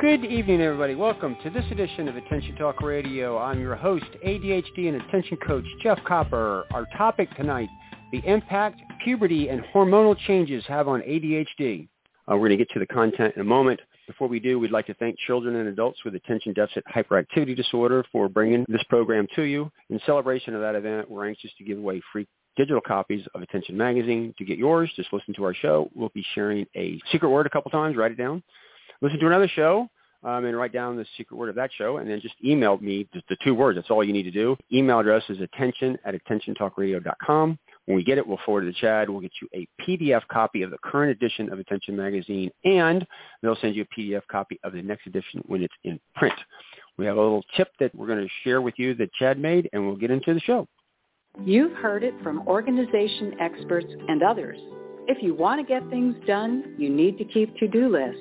Good evening, everybody. Welcome to this edition of Attention Talk Radio. I'm your host, ADHD and attention coach, Jeff Copper. Our topic tonight, the impact puberty and hormonal changes have on ADHD. Uh, we're going to get to the content in a moment. Before we do, we'd like to thank children and adults with attention deficit hyperactivity disorder for bringing this program to you. In celebration of that event, we're anxious to give away free digital copies of Attention Magazine. To get yours, just listen to our show. We'll be sharing a secret word a couple times. Write it down listen to another show um, and write down the secret word of that show, and then just email me just the two words. That's all you need to do. Email address is attention at attentiontalkradio.com. When we get it, we'll forward it to CHADD. We'll get you a PDF copy of the current edition of Attention Magazine, and they'll send you a PDF copy of the next edition when it's in print. We have a little tip that we're going to share with you that CHADD made, and we'll get into the show. You've heard it from organization experts and others. If you want to get things done, you need to keep to-do lists.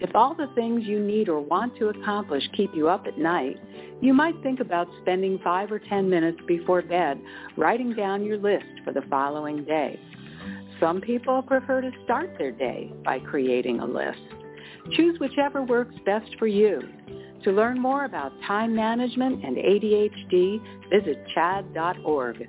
If all the things you need or want to accomplish keep you up at night, you might think about spending five or ten minutes before bed writing down your list for the following day. Some people prefer to start their day by creating a list. Choose whichever works best for you. To learn more about time management and ADHD, visit chadd.org.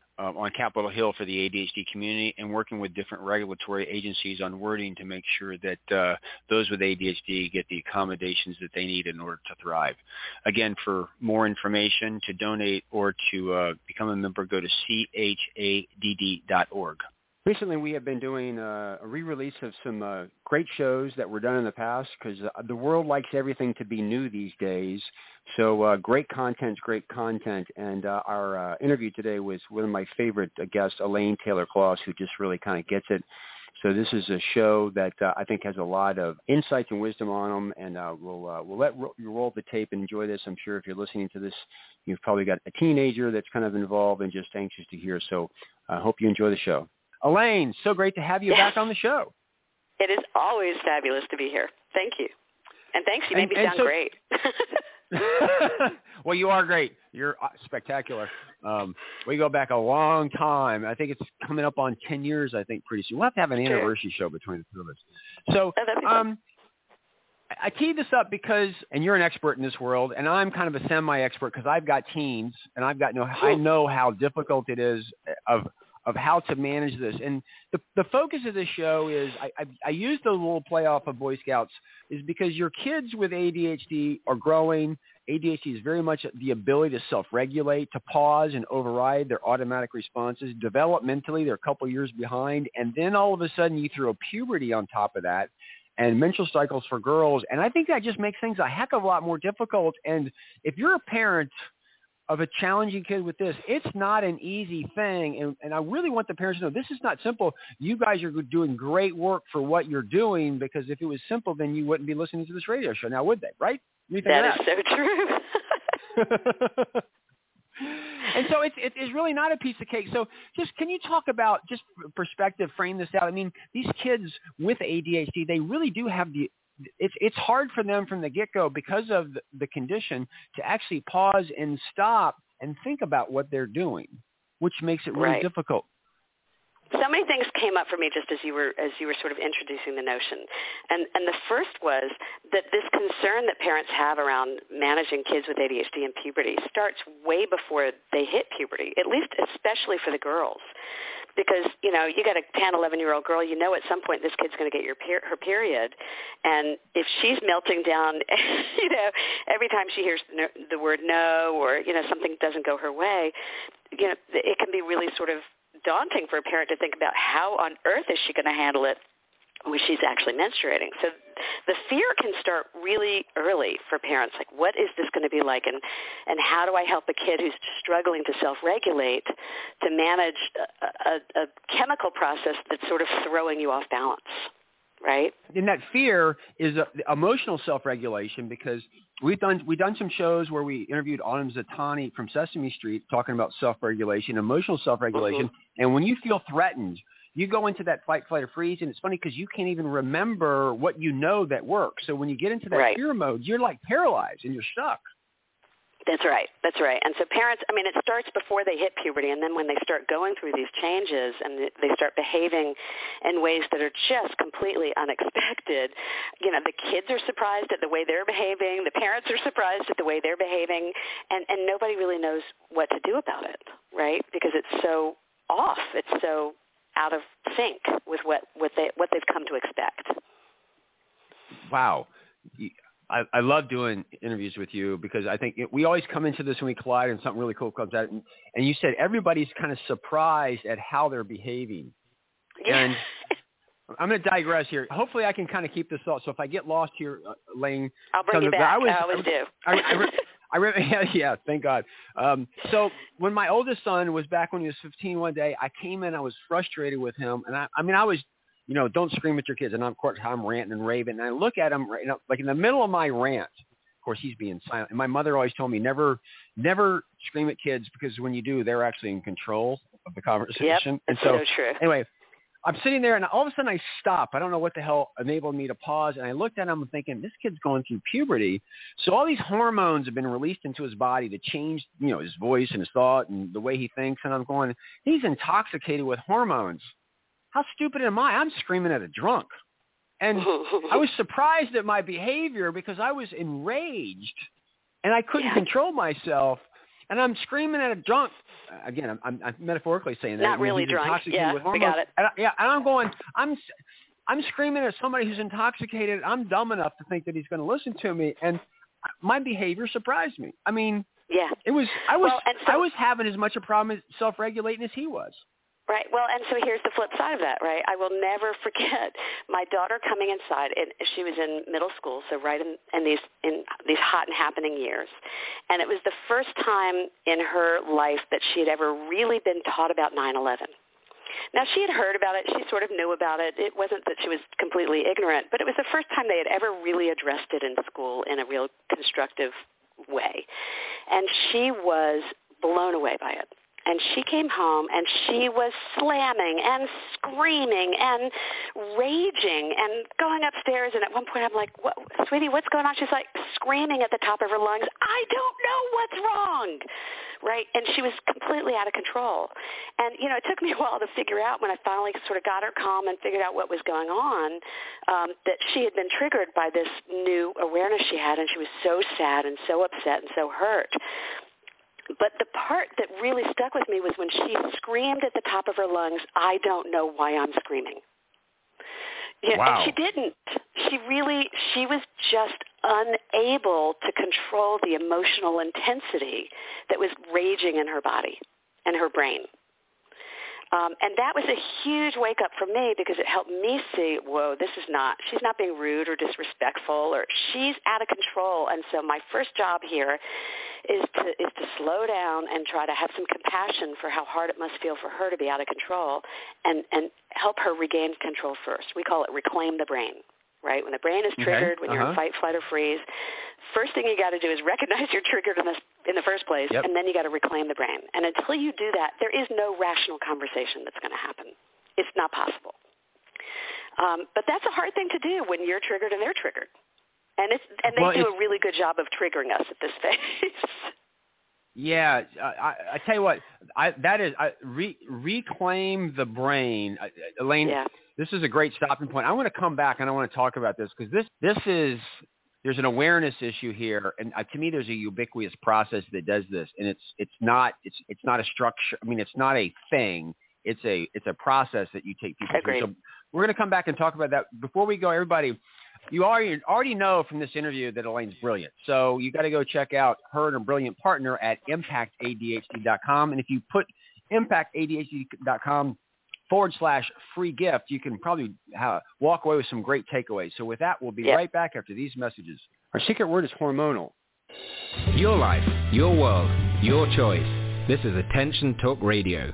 uh, on Capitol Hill for the ADHD community and working with different regulatory agencies on wording to make sure that uh, those with ADHD get the accommodations that they need in order to thrive. Again, for more information, to donate or to uh, become a member, go to chadd.org. Recently, we have been doing uh, a re-release of some uh, great shows that were done in the past because uh, the world likes everything to be new these days. So uh, great content, great content. And uh, our uh, interview today was one of my favorite uh, guests, Elaine Taylor-Klaus, who just really kind of gets it. So this is a show that I think has a lot of insights and wisdom on them, and we'll we'll let ro- you roll the tape and enjoy this. I'm sure if you're listening to this, you've probably got a teenager that's kind of involved and just anxious to hear. So I hope you enjoy the show. Elaine, so great to have you Yes. back on the show. It is always fabulous to be here. Thank you. And thanks, you made And- me sound so- great. well, you are great. You're uh, spectacular. Um, we go back a long time. I think it's coming up on 10 years, I think, pretty soon. We'll have to have an anniversary show between the two of us. So Oh, that'd be fun. um, I I teed this up because, and you're an expert in this world, and I'm kind of a semi-expert because I've got teens, and I've got no, I know how difficult it is of of how to manage this. And the the focus of this show is I, I, I use the little play off of Boy Scouts is because your kids with ADHD are growing. ADHD is very much the ability to self-regulate, to pause and override their automatic responses. Developmentally, they're a couple years behind, and then all of a sudden you throw puberty on top of that and menstrual cycles for girls. And I think that just makes things a heck of a lot more difficult. And if you're a parent of a challenging kid with this, it's not an easy thing. And, and I really want the parents to know this is not simple. You guys are doing great work for what you're doing because if it was simple, then you wouldn't be listening to this radio show now, would they? Right? What do you that think is so true. and so it's it's really not a piece of cake. So just can you talk about just perspective, frame this out? I mean, these kids with ADHD, they really do have the it's it's hard for them from the get go because of the, condition to actually pause and stop and think about what they're doing, which makes it really Right. difficult. So many things came up for me just as you were as you were sort of introducing the notion. And and the first was that this concern that parents have around managing kids with ADHD and puberty starts way before they hit puberty at least especially for the girls. Because you know you got a 10 11 year old girl you know at some point this kid's going to get your per- her period. And if she's melting down you know every time she hears the, the word no or you know something doesn't go her way you know it can be really sort of daunting for a parent to think about how on earth is she going to handle it when she's actually menstruating. So the fear can start really early for parents. Like, what is this going to be like, and and how do I help a kid who's struggling to self-regulate to manage a, a, a chemical process that's sort of throwing you off balance? Right? And that fear is a, emotional self-regulation because we've done we've done some shows where we interviewed Autumn Zatani from Sesame Street talking about self-regulation, emotional self-regulation, mm-hmm. and when you feel threatened, you go into that fight, flight, or freeze, and it's funny because you can't even remember what you know that works. So when you get into that right. fear mode, you're like paralyzed and you're stuck. That's right. That's right. And so parents, I mean, it starts before they hit puberty, and then when they start going through these changes and they start behaving in ways that are just completely unexpected, you know, the kids are surprised at the way they're behaving, the parents are surprised at the way they're behaving, and, and nobody really knows what to do about it, right? Because it's so off. It's so out of sync with what, what, they, what they've come to expect. Wow. I, I love doing interviews with you because I think it, we always come into this and we collide and something really cool comes out. And, and you said everybody's kind of surprised at how they're behaving. Yeah. And I'm going to digress here. Hopefully, I can kind of keep this thought. So if I get lost here, uh, Lane, I'll bring you back. I, was, I always do. I, I, I re- yeah, yeah, thank God. Um, so when my oldest son was back when he was 15 one day, I came in, I was frustrated with him. And I, I mean, I was you know, don't scream at your kids. And I'm, of course, I'm ranting and raving. And I look at him, you know, like in the middle of my rant. Of course, he's being silent. And my mother always told me never, never scream at kids because when you do, they're actually in control of the conversation. Yep, and so, so true. anyway, I'm sitting there and all of a sudden I stop. I don't know what the hell enabled me to pause. And I looked at him and thinking, this kid's going through puberty. So all these hormones have been released into his body to change, you know, his voice and his thought and the way he thinks. And I'm going, he's intoxicated with hormones. How stupid am I? I'm screaming at a drunk. And I was surprised at my behavior because I was enraged and I couldn't yeah. control myself. And I'm screaming at a drunk. Again, I'm, I'm, I'm metaphorically saying that. Not really drunk. Yeah, I got it. And, yeah, and I'm going. I'm I'm screaming at somebody who's intoxicated. I'm dumb enough to think that he's going to listen to me, and my behavior surprised me. I mean, yeah, it was. I was. Well, so, I was having as much a problem as self-regulating as he was. Right. Well, and so here's the flip side of that, right? I will never forget my daughter coming inside. And she was in middle school, so right in, in these in these hot and happening years, and it was the first time in her life that she had ever really been taught about 9/11. Now she had heard about it. She sort of knew about it. It wasn't that she was completely ignorant, but it was the first time they had ever really addressed it in school in a real constructive way, and she was blown away by it and she came home and she was slamming and screaming and raging and going upstairs and at one point I'm like, what, sweetie, what's going on? She's like screaming at the top of her lungs, I don't know what's wrong. Right? And she was completely out of control. And, you know, it took me a while to figure out when I finally sort of got her calm and figured out what was going on, um, that she had been triggered by this new awareness she had and she was so sad and so upset and so hurt but the part that really stuck with me was when she screamed at the top of her lungs, I don't know why I'm screaming. Yeah, wow. and she didn't. She really, she was just unable to control the emotional intensity that was raging in her body and her brain. Um, and that was a huge wake up for me because it helped me see, whoa, this is not, she's not being rude or disrespectful or she's out of control. And so my first job here is to, is to slow down and try to have some compassion for how hard it must feel for her to be out of control and, and help her regain control first. We call it reclaim the brain right? When the brain is triggered, okay. when you're uh-huh. in fight, flight, or freeze, first thing you got to do is recognize you're triggered in the, in the first place, yep. and then you got to reclaim the brain. And until you do that, there is no rational conversation that's going to happen. It's not possible. Um, but that's a hard thing to do when you're triggered and they're triggered. And, it's, and they well, do a really good job of triggering us at this phase. Yeah, I, I tell you what, I, that is I, re, reclaim the brain, Elaine. Yeah. This is a great stopping point. I want to come back and I want to talk about this because this this is there's an awareness issue here, and uh, to me, there's a ubiquitous process that does this, and it's it's not it's it's not a structure. I mean, it's not a thing. It's a it's a process that you take people Agreed. through. So we're going to come back and talk about that. Before we go, everybody, you already already know from this interview that Elaine's brilliant. So you got to go check out her and her brilliant partner at impactadhd.com. And if you put impactadhd.com forward slash free gift, you can probably have, walk away with some great takeaways. So with that, we'll be Yep. right back after these messages. Our secret word is hormonal. Your life, your world, your choice. This is Attention Talk Radio.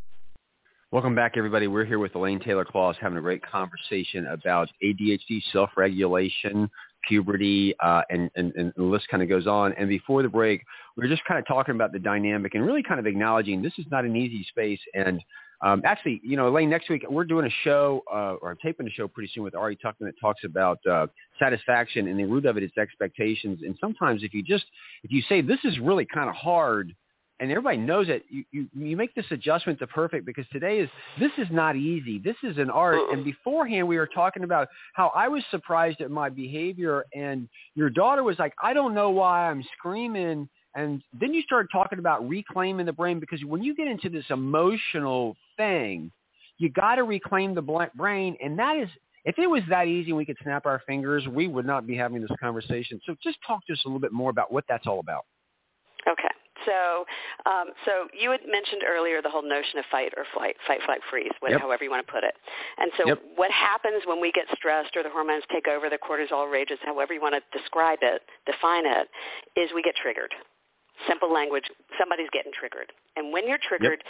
Welcome back, everybody. We're here with Elaine Taylor Klaus having a great conversation about ADHD, self-regulation, puberty, uh, and, and, and the list kind of goes on. And before the break, we were just kind of talking about the dynamic and really kind of acknowledging this is not an easy space. And um, actually, you know, Elaine, next week we're doing a show, uh, or I'm taping a show pretty soon with Ari Tuckman that talks about uh, satisfaction, and the root of it is expectations. And sometimes, if you just if you say this is really kind of hard, and everybody knows it, you, you you make this adjustment to perfect because today is this is not easy. This is an art. And beforehand, we were talking about how I was surprised at my behavior, and your daughter was like, I don't know why I'm screaming. And then you started talking about reclaiming the brain because when you get into this emotional thing, you got to reclaim the brain. And that is, if it was that easy and we could snap our fingers, we would not be having this conversation. So just talk to us a little bit more about what that's all about. Okay. So, um, so you had mentioned earlier the whole notion of fight or flight, fight, flight, freeze, what, Yep. however you want to put it. And so, Yep. what happens when we get stressed or the hormones take over, the cortisol rages, however you want to describe it, define it, is we get triggered. Simple language: somebody's getting triggered, and when you're triggered,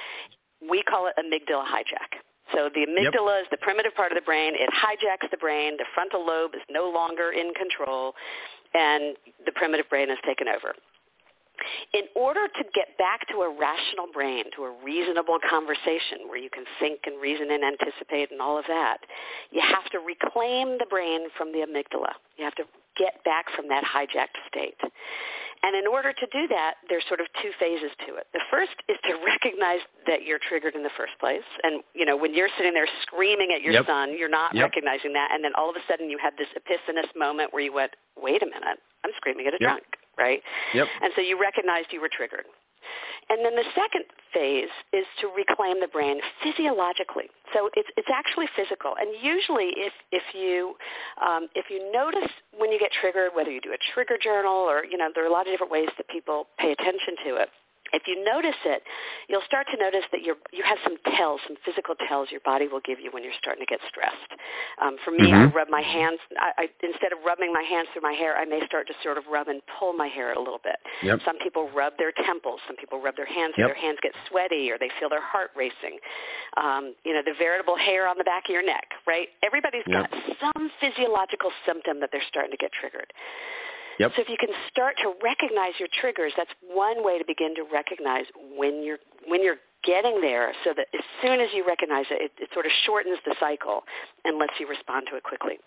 we call it amygdala hijack. So the amygdala is the primitive part of the brain. It hijacks the brain. The frontal lobe is no longer in control, and the primitive brain has taken over. In order to get back to a rational brain, to a reasonable conversation where you can think and reason and anticipate and all of that, you have to reclaim the brain from the amygdala. You have to get back from that hijacked state. And in order to do that, there's sort of two phases to it. The first is to recognize that you're triggered in the first place. And, you know, when you're sitting there screaming at your Yep. son, you're not Yep. recognizing that. And then all of a sudden you have this epiphanous moment where you went, wait a minute, I'm screaming at a Yep. drunk, right? Yep. And so you recognized you were triggered. And then the second phase is to reclaim the brain physiologically. So it's it's actually physical. And usually, if if you um, if you notice when you get triggered, whether you do a trigger journal or you know there are a lot of different ways that people pay attention to it. If you notice it, you'll start to notice that you're, you have some tells, some physical tells your body will give you when you're starting to get stressed. Um, for me, I Mhm. rub my hands. I, I, instead of rubbing my hands through my hair, I may start to sort of rub and pull my hair a little bit. Yep. Some people rub their temples. Some people rub their hands, Yep. their hands get sweaty, or they feel their heart racing. Um, you know, the veritable hair on the back of your neck, right? Everybody's Yep. got some physiological symptom that they're starting to get triggered. Yep. So if you can start to recognize your triggers, that's one way to begin to recognize when you're when you're getting there so that as soon as you recognize it, it, it sort of shortens the cycle and lets you respond to it quickly.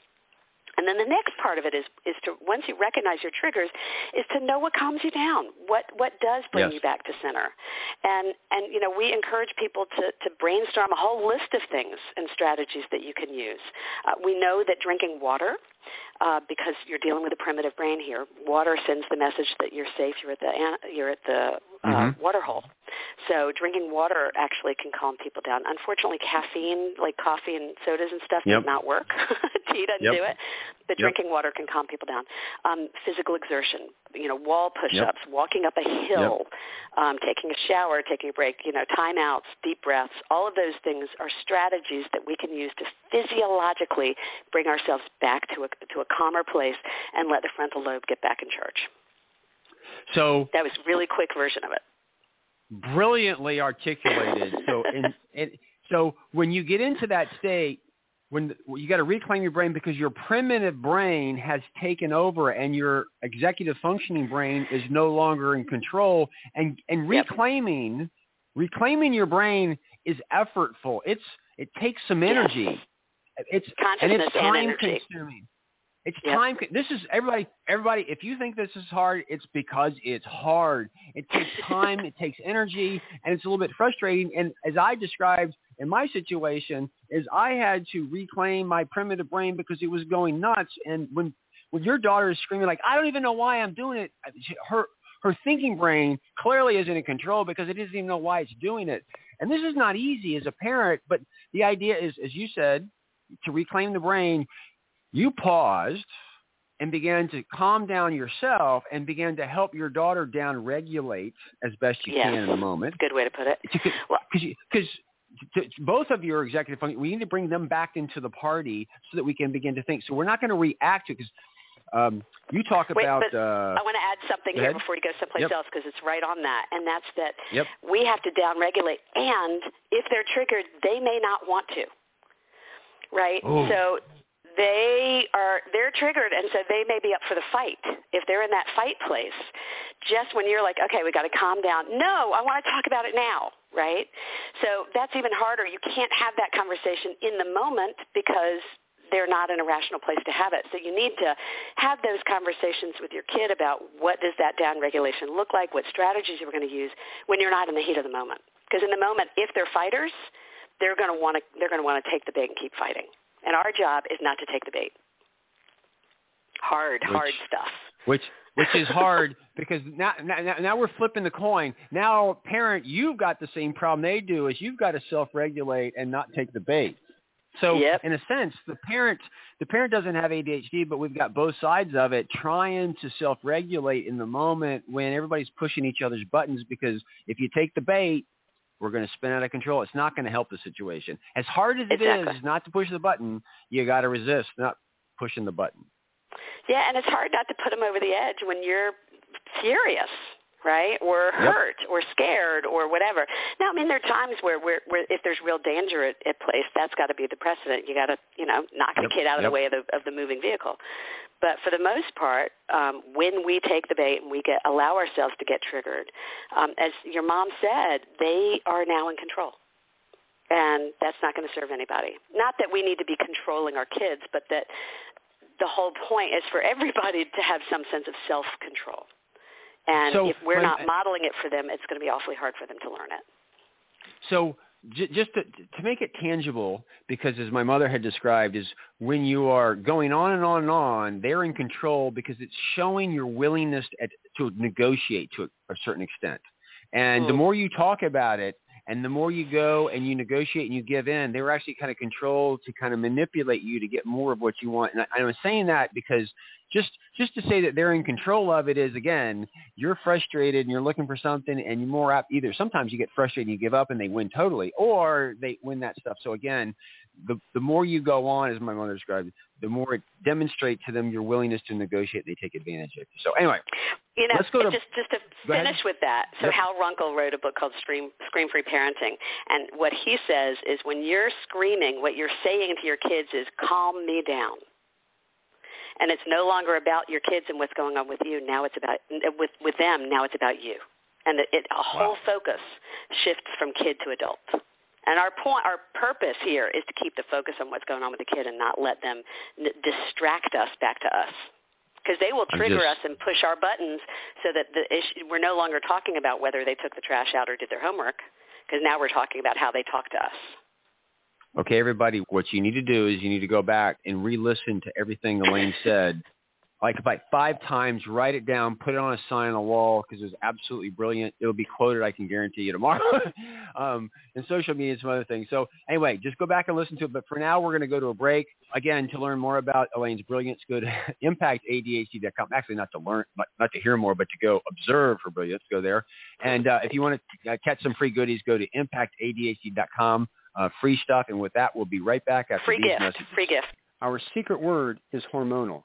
And then the next part of it is, is to once you recognize your triggers, is to know what calms you down. What what does bring Yes. you back to center? And and you know we encourage people to to brainstorm a whole list of things and strategies that you can use. Uh, we know that drinking water, uh, because you're dealing with a primitive brain here, water sends the message that you're safe. You're at the you're at the uh, Mhm. water hole. So drinking water actually can calm people down. Unfortunately, caffeine, like coffee and sodas and stuff, Yep. does not work. Tea doesn't Yep. do it. But Yep. drinking water can calm people down. Um, physical exertion, you know, wall push-ups, walking up a hill, um, taking a shower, taking a break, you know, timeouts, deep breaths. All of those things are strategies that we can use to physiologically bring ourselves back to a to a calmer place and let the frontal lobe get back in charge. So That was really quick version of it. Brilliantly articulated. So, and, and so when you get into that state, when you got to reclaim your brain because your primitive brain has taken over and your executive functioning brain is no longer in control and and reclaiming yep. reclaiming your brain is effortful it's it takes some energy yes. it's and it's time and consuming it's yep. time this is everybody everybody if you think this is hard it's because it's hard it takes time it takes energy and it's a little bit frustrating and as i described in my situation is I had to reclaim my primitive brain because it was going nuts. And when when your daughter is screaming like, I don't even know why I'm doing it, her her thinking brain clearly isn't in control because it doesn't even know why it's doing it. And this is not easy as a parent, but the idea is, as you said, to reclaim the brain, you paused and began to calm down yourself and began to help your daughter down regulate as best you yes. can in the moment. Good way to put it. Because well, both of your executive function, we need to bring them back into the party so that we can begin to think. So we're not going to react to because um, you talk about. Uh, I want to add something here before you go someplace yep. else because it's right on that, and that's that yep. we have to downregulate, and if they're triggered, they may not want to. Right. Ooh. So they are they're triggered and so they may be up for the fight if they're in that fight place. Just when you're like okay we got to calm down. No i want to talk about it now right? So that's even harder. You can't have that conversation in the moment because they're not in a rational place to have it. So you need to have those conversations with your kid about what does that down regulation look like what strategies you're going to use when you're not in the heat of the moment. Because in the moment if they're fighters they're going to want to they're going to want to take the bait and keep fighting and our job is not to take the bait. Hard, which, hard stuff. Which which is hard because now, now now we're flipping the coin. Now, parent, you've got the same problem they do is you've got to self-regulate and not take the bait. So yep. in a sense, the parent the parent doesn't have ADHD, but we've got both sides of it trying to self-regulate in the moment when everybody's pushing each other's buttons because if you take the bait, we're going to spin out of control. It's not going to help the situation. As hard as it exactly. is not to push the button, you got to resist not pushing the button. Yeah, and it's hard not to put them over the edge when you're furious, right? Or Yep. hurt, or scared, or whatever. Now, I mean, there are times where, where, where if there's real danger at, at place, that's got to be the precedent. You got to, you know, knock Yep, the kid out of yep. the way of the, of the moving vehicle. But for the most part, um, when we take the bait and we get allow ourselves to get triggered, um, as your mom said, they are now in control. And that's not going to serve anybody. Not that we need to be controlling our kids, but that the whole point is for everybody to have some sense of self-control. And So if we're not modeling it for them, it's going to be awfully hard for them to learn it. So j- just to, to make it tangible, because as my mother had described, is when you are going on and on and on, they're in control because it's showing your willingness at, to negotiate to a, a certain extent. And the Mm. more you talk about it, and the more you go and you negotiate and you give in, they're actually kind of controlled to kind of manipulate you to get more of what you want. And I, I'm saying that because just just to say that they're in control of it is again, you're frustrated and you're looking for something, and you're more apt either. Sometimes you get frustrated and you give up and they win totally, or they win that stuff. So again, the the more you go on, as my mother described, the more it demonstrates to them your willingness to negotiate. They take advantage of you. So anyway, You know, to- just just to finish with that. So Yep. Hal Runkel wrote a book called Scream Scream Free Parenting, and what he says is when you're screaming, what you're saying to your kids is "calm me down." And it's no longer about your kids and what's going on with you. Now it's about with with them. Now it's about you, and it, it, a whole focus shifts from kid to adult. And our point, our purpose here is to keep the focus on what's going on with the kid and not let them n- distract us back to us because they will trigger just- us and push our buttons so that the issue, we're no longer talking about whether they took the trash out or did their homework because now we're talking about how they talk to us. okay, everybody, what you need to do is you need to go back and re-listen to everything Elaine said, like about five times. Write it down, put it on a sign on the wall because it was absolutely brilliant. It'll be quoted, I can guarantee you tomorrow. um, and social media and some other things. So anyway, just go back and listen to it. But for now, we're going to go to a break. Again, to learn more about Elaine's brilliance, go to impactadhd.com. Actually, not to learn, not, not to hear more, but to go observe her brilliance. Go there. And uh, if you want to uh, catch some free goodies, go to impactadhd.com. Uh, free stuff. And with that, we'll be right back after Free gift, messages. free gift. Our secret word is hormonal.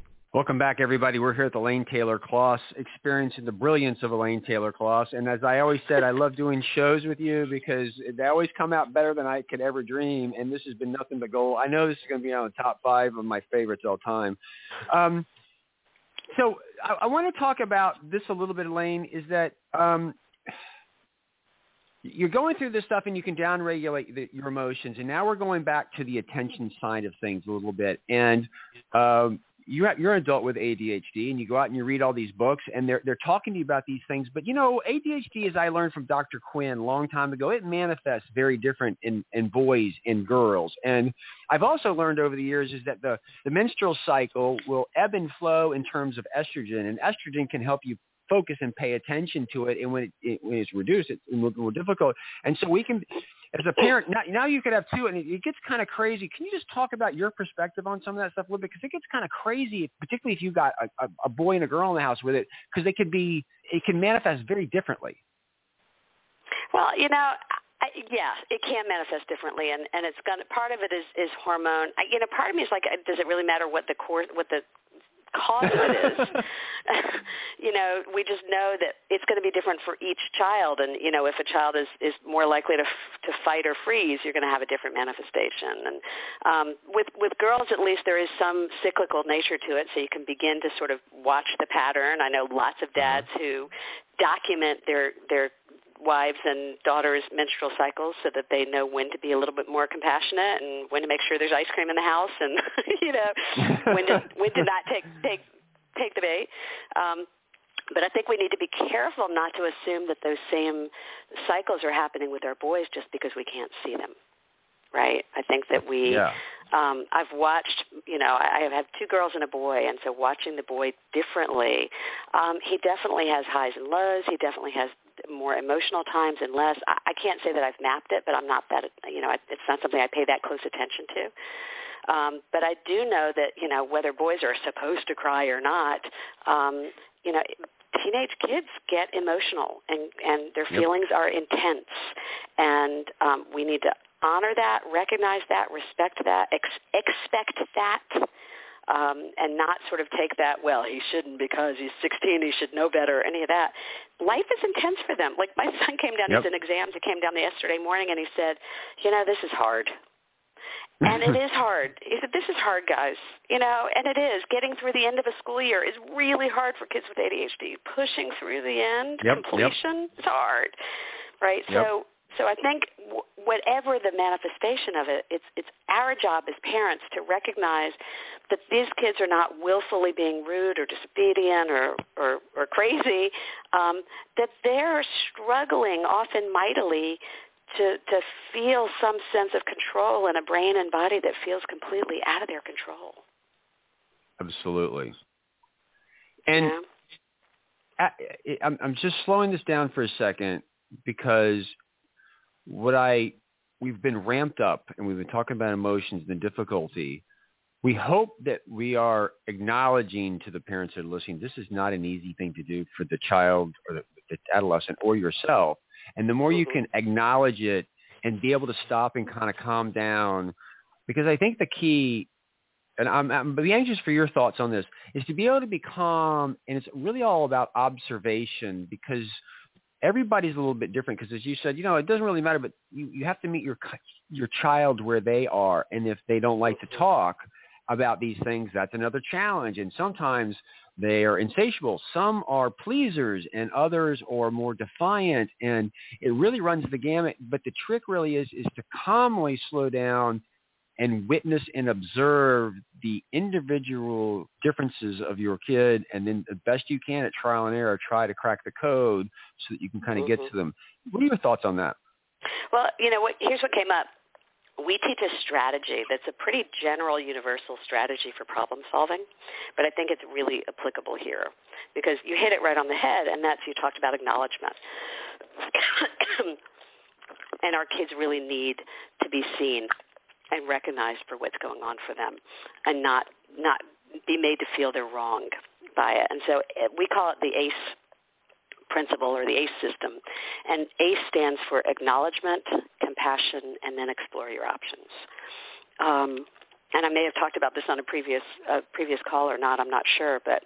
Welcome back, everybody. We're here at the Elaine Taylor Klaus, experiencing the brilliance of Elaine Taylor Klaus. And as I always said, I love doing shows with you because they always come out better than I could ever dream. And this has been nothing but gold. I know this is going to be on the top five of my favorites all time. Um, so I, I want to talk about this a little bit, Elaine. Is that um, you're going through this stuff and you can downregulate the, your emotions. And now we're going back to the attention side of things a little bit. And um, you're you're an adult with ADHD, and you go out and you read all these books, and they're they're talking to you about these things. But you know, ADHD, as I learned from Dr. Quinn a long time ago, it manifests very different in in boys and girls. And I've also learned over the years is that the the menstrual cycle will ebb and flow in terms of estrogen, and estrogen can help you focus and pay attention to it. And when it, it when it's reduced, it's more difficult. And so we can as a parent, now, now you could have two, and it, it gets kind of crazy. Can you just talk about your perspective on some of that stuff a little bit? Because it gets kind of crazy, particularly if you've got a, a, a boy and a girl in the house with it, because they could be, it can manifest very differently. Well, you know, I, yeah, it can manifest differently, and and it's gonna. Part of it is is hormone. I, you know, part of me is like, uh, does it really matter what the core, what the cause it is. you know, we just know that it's going to be different for each child, and you know, if a child is is more likely to to fight or freeze, you're going to have a different manifestation. And um, with with girls, at least, there is some cyclical nature to it, so you can begin to sort of watch the pattern. I know lots of dads who document their their wives and daughters' menstrual cycles so that they know when to be a little bit more compassionate and when to make sure there's ice cream in the house and you know when to when to not take take take the bait. Um, but I think we need to be careful not to assume that those same cycles are happening with our boys just because we can't see them. Right? I think that we yeah. um I've watched, you know, I have two girls and a boy and so watching the boy differently, um he definitely has highs and lows. He definitely has more emotional times and less. I, I can't say that I've mapped it, but I'm not that, you know, it's not something I pay that close attention to. Um, but I do know that, you know, whether boys are supposed to cry or not, um, you know, teenage kids get emotional and, and their Yep. feelings are intense. And um, we need to honor that, recognize that, respect that, ex- expect that um, and not sort of take that, well, he shouldn't because he's 16, he should know better, any of that. Life is intense for them. Like my son came down, Yep. he's in exams, he came down yesterday morning and he said, you know, this is hard. And it is hard. He said, this is hard, guys. You know, and it is. Getting through the end of a school year is really hard for kids with ADHD. Pushing through the end, Yep, yep. completion, it's hard. Right? Yep. So so I think whatever the manifestation of it, it's it's our job as parents to recognize that these kids are not willfully being rude or disobedient or or, or crazy. Um, that they're struggling often mightily to to feel some sense of control in a brain and body that feels completely out of their control. Absolutely. And Yeah. I, I'm, I'm just slowing this down for a second because what I we've been ramped up and we've been talking about emotions and the difficulty. We hope that we are acknowledging to the parents that are listening, this is not an easy thing to do for the child or the, the adolescent or yourself. And the more you mm-hmm. can acknowledge it and be able to stop and kind of calm down, because I think the key and I'm, I'm be anxious for your thoughts on this, is to be able to be calm, and it's really all about observation because everybody's a little bit different. Because as you said, you know, it doesn't really matter, but you, you have to meet your your child where they are, and if they don't like to talk about these things, that's another challenge. And sometimes they are insatiable. Some are pleasers and others are more defiant. And it really runs the gamut. But the trick really is, is to calmly slow down and witness and observe the individual differences of your kid and then the best you can at trial and error try to crack the code so that you can kind of mm-hmm. get to them. What are your thoughts on that? Well, you know, what, here's what came up we teach a strategy that's a pretty general universal strategy for problem solving, but I think it's really applicable here because you hit it right on the head, and that's you talked about acknowledgement. and our kids really need to be seen and recognized for what's going on for them and not not be made to feel they're wrong by it. And so eh, we call it the ACE principle or the ACE system. And ACE stands for acknowledgement, compassion, and then explore your options. Um, and I may have talked about this on a previous uh, previous call or not. I'm not sure, but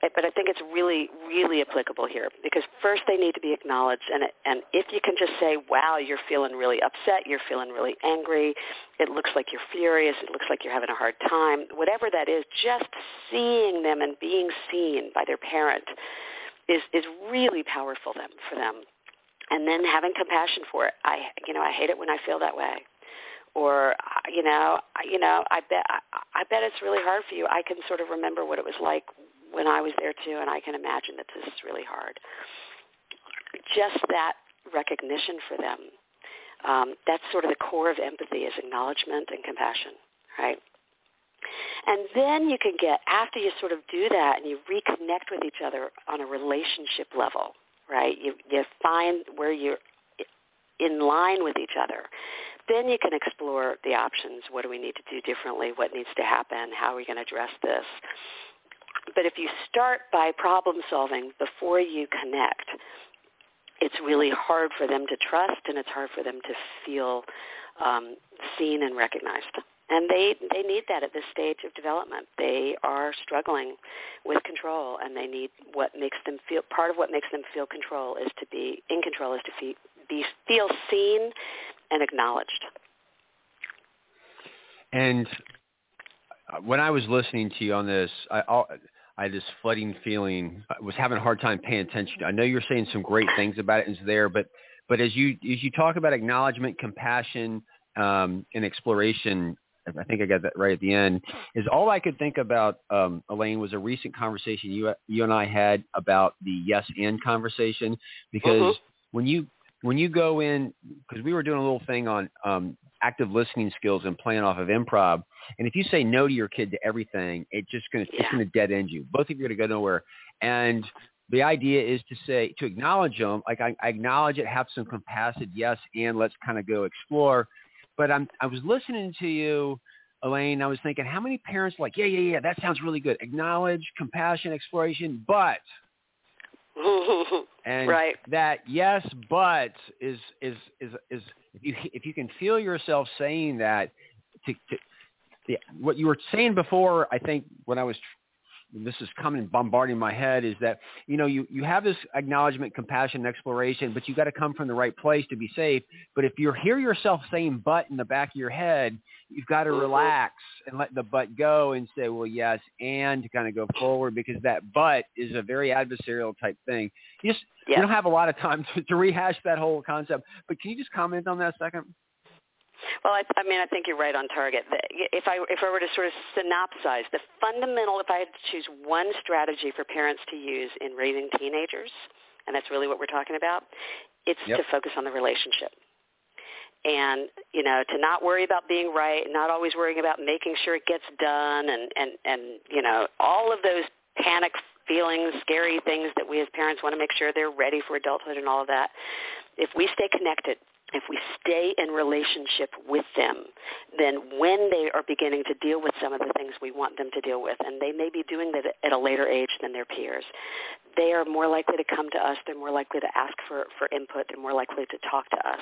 but I think it's really really applicable here because first they need to be acknowledged, and and if you can just say, "Wow, you're feeling really upset, you're feeling really angry, it looks like you're furious, it looks like you're having a hard time," whatever that is, just seeing them and being seen by their parent is is really powerful them for them. And then having compassion for it. I you know i hate it when i feel that way. Or uh, you know you know i bet I, I bet it's really hard for you. I can sort of remember what it was like when i was there too and i can imagine that this is really hard just that recognition for them um, that's sort of the core of empathy is acknowledgement and compassion right and then you can get, after you sort of do that and you reconnect with each other on a relationship level, right? You, you find where you're in line with each other. Then you can explore the options. What do we need to do differently? What needs to happen? How are we going to address this? But if you start by problem solving before you connect, it's really hard for them to trust and it's hard for them to feel um, seen and recognized and they they need that at this stage of development. They are struggling with control, and they need what makes them feel. Part of what makes them feel control is to be in control, is to be, be feel seen and acknowledged. And when I was listening to you on this, I, I had this flooding feeling. I was having a hard time paying attention. I know you're saying some great things about it, and it's there, but but as you as you talk about acknowledgement, compassion, um, and exploration, I think I got that right at the end, is all I could think about, um, Elaine, was a recent conversation you you and I had about the yes and conversation because uh-huh. when you when you go in because we were doing a little thing on um, active listening skills and playing off of improv, and if you say no to your kid to everything, it just gonna yeah. it's gonna dead end you. Both of you are gonna go nowhere, and the idea is to say to acknowledge them like I, I acknowledge it have some compassion yes and let's kind of go explore but I'm I was listening to you, Elaine. I was thinking, how many parents like, yeah, yeah, yeah, that sounds really good. Acknowledge, compassion, exploration, but and right. that yes, but is is is is if you if you can feel yourself saying that to, to the, what you were saying before, I think when I was this is coming bombarding my head is that you know you you have this acknowledgement compassion exploration but you got to come from the right place to be safe but if you hear yourself saying but in the back of your head you've got to mm-hmm. relax and let the but go and say well yes and to kind of go forward because that but is a very adversarial type thing you just yeah. you don't have a lot of time to, to rehash that whole concept but can you just comment on that a second well, I, I mean, I think you're right on target. If I if I were to sort of synopsize the fundamental, if I had to choose one strategy for parents to use in raising teenagers, and that's really what we're talking about, it's yep. to focus on the relationship. And you know, to not worry about being right, not always worrying about making sure it gets done, and and and you know, all of those panic feelings, scary things that we as parents want to make sure they're ready for adulthood and all of that. If we stay connected if we stay in relationship with them, then when they are beginning to deal with some of the things we want them to deal with, and they may be doing that at a later age than their peers, they are more likely to come to us. They're more likely to ask for, for input. They're more likely to talk to us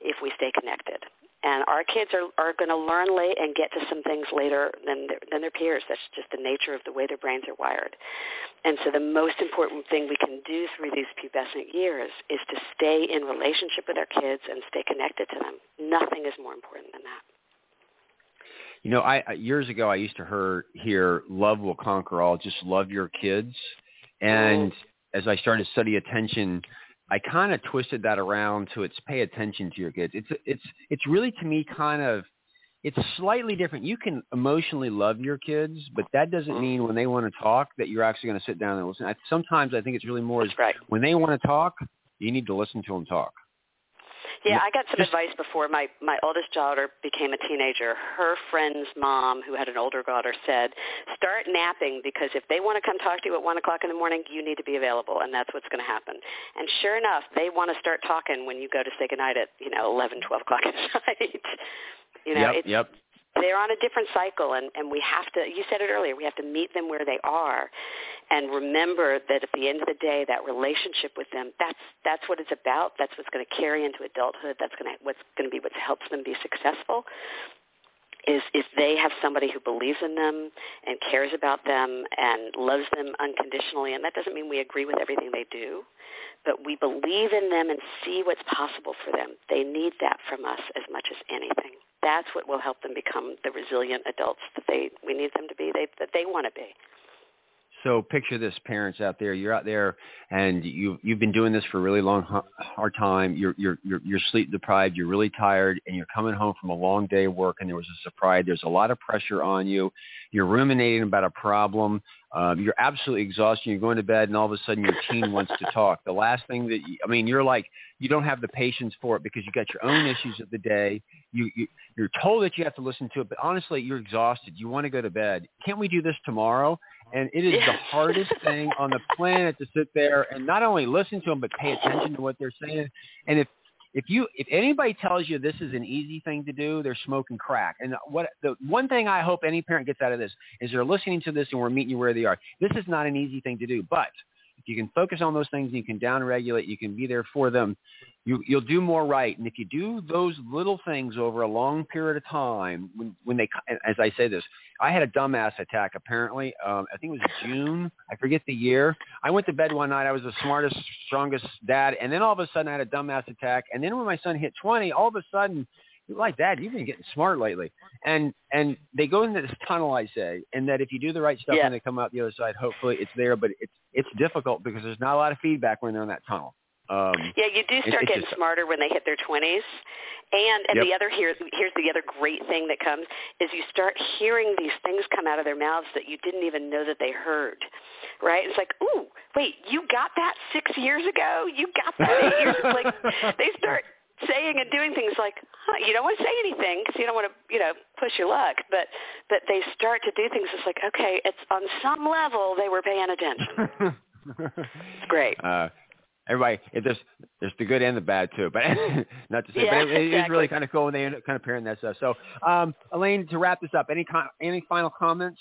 if we stay connected. And our kids are, are going to learn late and get to some things later than their, than their peers. That's just the nature of the way their brains are wired. And so the most important thing we can do through these pubescent years is to stay in relationship with our kids and stay connected to them. Nothing is more important than that. You know, I years ago I used to hear hear love will conquer all. Just love your kids. And mm-hmm. as I started to study attention, I kind of twisted that around to it's pay attention to your kids. It's it's it's really to me kind of it's slightly different. You can emotionally love your kids, but that doesn't mm-hmm. mean when they want to talk that you're actually going to sit down and listen. I, sometimes I think it's really more That's right. when they want to talk, you need to listen to them talk. Yeah, I got some advice before my my oldest daughter became a teenager. Her friend's mom, who had an older daughter, said, "Start napping because if they want to come talk to you at one o'clock in the morning, you need to be available, and that's what's going to happen." And sure enough, they want to start talking when you go to say goodnight at you know eleven, twelve o'clock at night. you know, yep, it's, yep they're on a different cycle and, and we have to you said it earlier we have to meet them where they are and remember that at the end of the day that relationship with them that's that's what it's about. That's what's going to carry into adulthood. That's going to what's going to be what helps them be successful is if they have somebody who believes in them and cares about them and loves them unconditionally. And that doesn't mean we agree with everything they do but we believe in them and see what's possible for them. They need that from us as much as anything that's what will help them become the resilient adults that they we need them to be they, that they want to be so picture this parents out there you're out there and you you've been doing this for a really long hard time you're you're you're, you're sleep deprived you're really tired and you're coming home from a long day of work and there was a surprise there's a lot of pressure on you you're ruminating about a problem um, you're absolutely exhausted. You're going to bed, and all of a sudden your teen wants to talk. The last thing that you, I mean, you're like you don't have the patience for it because you got your own issues of the day. You, you you're told that you have to listen to it, but honestly, you're exhausted. You want to go to bed. Can't we do this tomorrow? And it is the hardest thing on the planet to sit there and not only listen to them but pay attention to what they're saying. And if if you if anybody tells you this is an easy thing to do, they're smoking crack. And what the one thing I hope any parent gets out of this is they're listening to this and we're meeting you where they are. This is not an easy thing to do, but if you can focus on those things, you can downregulate, you can be there for them, you, you'll do more right. And if you do those little things over a long period of time, when, when they, as I say this, I had a dumbass attack apparently. Um, I think it was June. I forget the year. I went to bed one night. I was the smartest, strongest dad. And then all of a sudden I had a dumbass attack. And then when my son hit 20, all of a sudden like dad you've been getting smart lately and and they go into this tunnel i say and that if you do the right stuff yeah. and they come out the other side hopefully it's there but it's it's difficult because there's not a lot of feedback when they're in that tunnel um, yeah, you do start getting just, smarter when they hit their 20s. And and yep. the other here's here's the other great thing that comes is you start hearing these things come out of their mouths that you didn't even know that they heard. Right? It's like, "Ooh, wait, you got that 6 years ago? You got that 8 years like they start saying and doing things like huh, you don't want to say anything because you don't want to you know push your luck but but they start to do things. It's like okay it's on some level they were paying attention. It's great. Uh everybody there's there's the good and the bad too but not to say yeah, but it, exactly. it's really kind of cool when they end up kind of pairing that stuff. So um elaine to wrap this up any any final comments?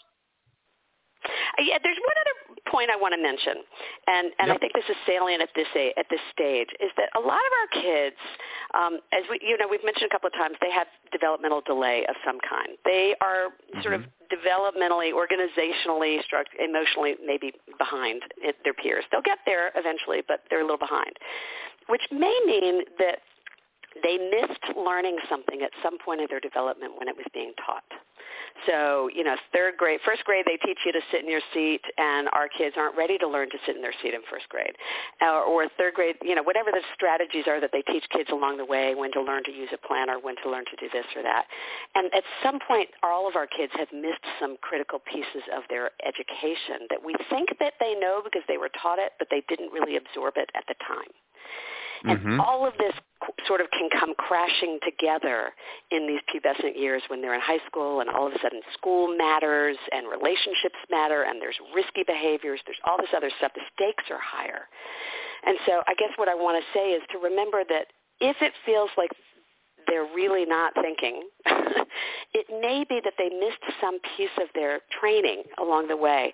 Uh, yeah there's one other point I want to mention, and, and yep. I think this is salient at this at this stage, is that a lot of our kids, um, as we you know we've mentioned a couple of times, they have developmental delay of some kind. They are mm-hmm. sort of mm-hmm. developmentally, organizationally, emotionally, maybe behind their peers. They'll get there eventually, but they're a little behind, which may mean that they missed learning something at some point in their development when it was being taught. So, you know, third grade, first grade, they teach you to sit in your seat, and our kids aren't ready to learn to sit in their seat in first grade. Uh, or third grade, you know, whatever the strategies are that they teach kids along the way, when to learn to use a planner, when to learn to do this or that. And at some point, all of our kids have missed some critical pieces of their education that we think that they know because they were taught it, but they didn't really absorb it at the time. And mm-hmm. all of this sort of can come crashing together in these pubescent years when they're in high school and all of a sudden school matters and relationships matter and there's risky behaviors, there's all this other stuff. The stakes are higher. And so I guess what I want to say is to remember that if it feels like they're really not thinking, it may be that they missed some piece of their training along the way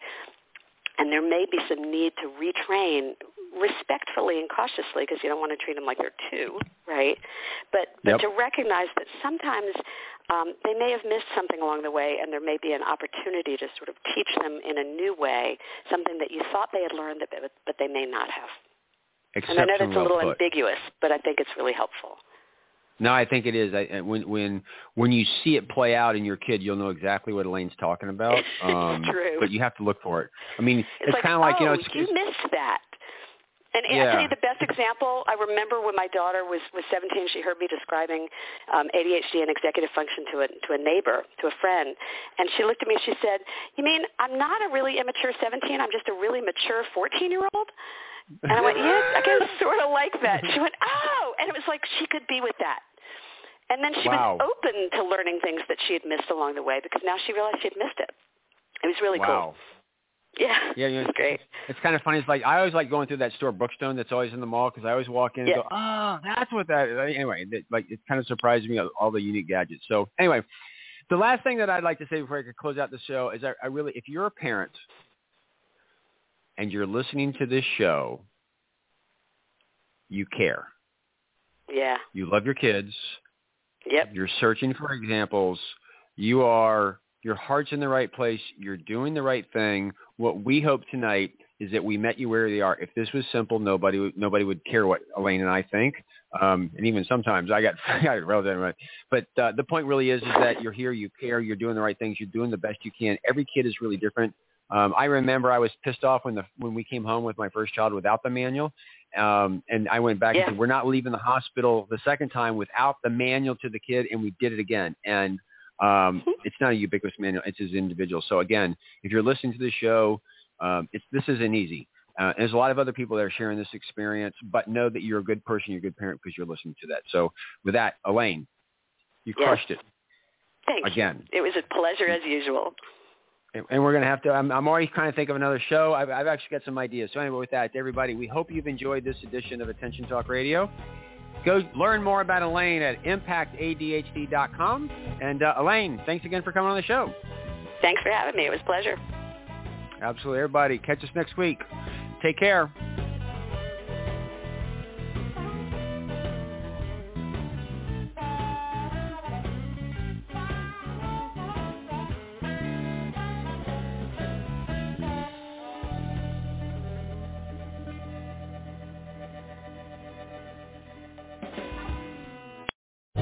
and there may be some need to retrain respectfully and cautiously because you don't want to treat them like they're two, right? But, but Yep. to recognize that sometimes um, they may have missed something along the way and there may be an opportunity to sort of teach them in a new way something that you thought they had learned but, but they may not have. And I know that's a little put. ambiguous, but I think it's really helpful. No, I think it is. I, when when when you see it play out in your kid, you'll know exactly what Elaine's talking about. Um, True. But you have to look for it. I mean, It's, it's, like, kind of like oh, you know, it's, you it's missed that. And Yeah. actually, the best example I remember when my daughter was was 17, she heard me describing um, ADHD and executive function to a to a neighbor, to a friend, and she looked at me. and She said, "You mean I'm not a really immature 17? I'm just a really mature 14 year old?" And I went, "Yes, I guess sort of like that." She went, "Oh," and it was like she could be with that. And then she Wow. was open to learning things that she had missed along the way because now she realized she had missed it. It was really wow. cool. Yeah, Yeah, you know, it's great. It's kind of funny. It's like I always like going through that store Brookstone that's always in the mall because I always walk in and Yeah. go, oh, that's what that is. Anyway, that, like it kind of surprised me all the unique gadgets. So anyway, the last thing that I'd like to say before I could close out the show is I, I really, if you're a parent and you're listening to this show, you care. Yeah. You love your kids. Yep. You're searching for examples. You are your heart's in the right place. You're doing the right thing. What we hope tonight is that we met you where they are. If this was simple, nobody nobody would care what Elaine and I think. Um, and even sometimes I got I got relative right. But uh, the point really is is that you're here, you care, you're doing the right things, you're doing the best you can. Every kid is really different. Um, I remember I was pissed off when the when we came home with my first child without the manual. Um, and I went back Yeah. and said, we're not leaving the hospital the second time without the manual to the kid, and we did it again. And um, it's not a ubiquitous manual; it's as individual. So again, if you're listening to the show, um, it's this isn't easy. Uh, there's a lot of other people that are sharing this experience, but know that you're a good person, you're a good parent because you're listening to that. So with that, Elaine, you Yes. crushed it Thanks. again. It was a pleasure as usual. And and we're going to have to, I'm, I'm already kind of thinking of another show. I've, I've actually got some ideas. So anyway, with that, everybody, we hope you've enjoyed this edition of Attention Talk Radio. Go learn more about Elaine at impactadhd.com. And uh, Elaine, thanks again for coming on the show. Thanks for having me. It was a pleasure. Absolutely. Everybody, catch us next week. Take care.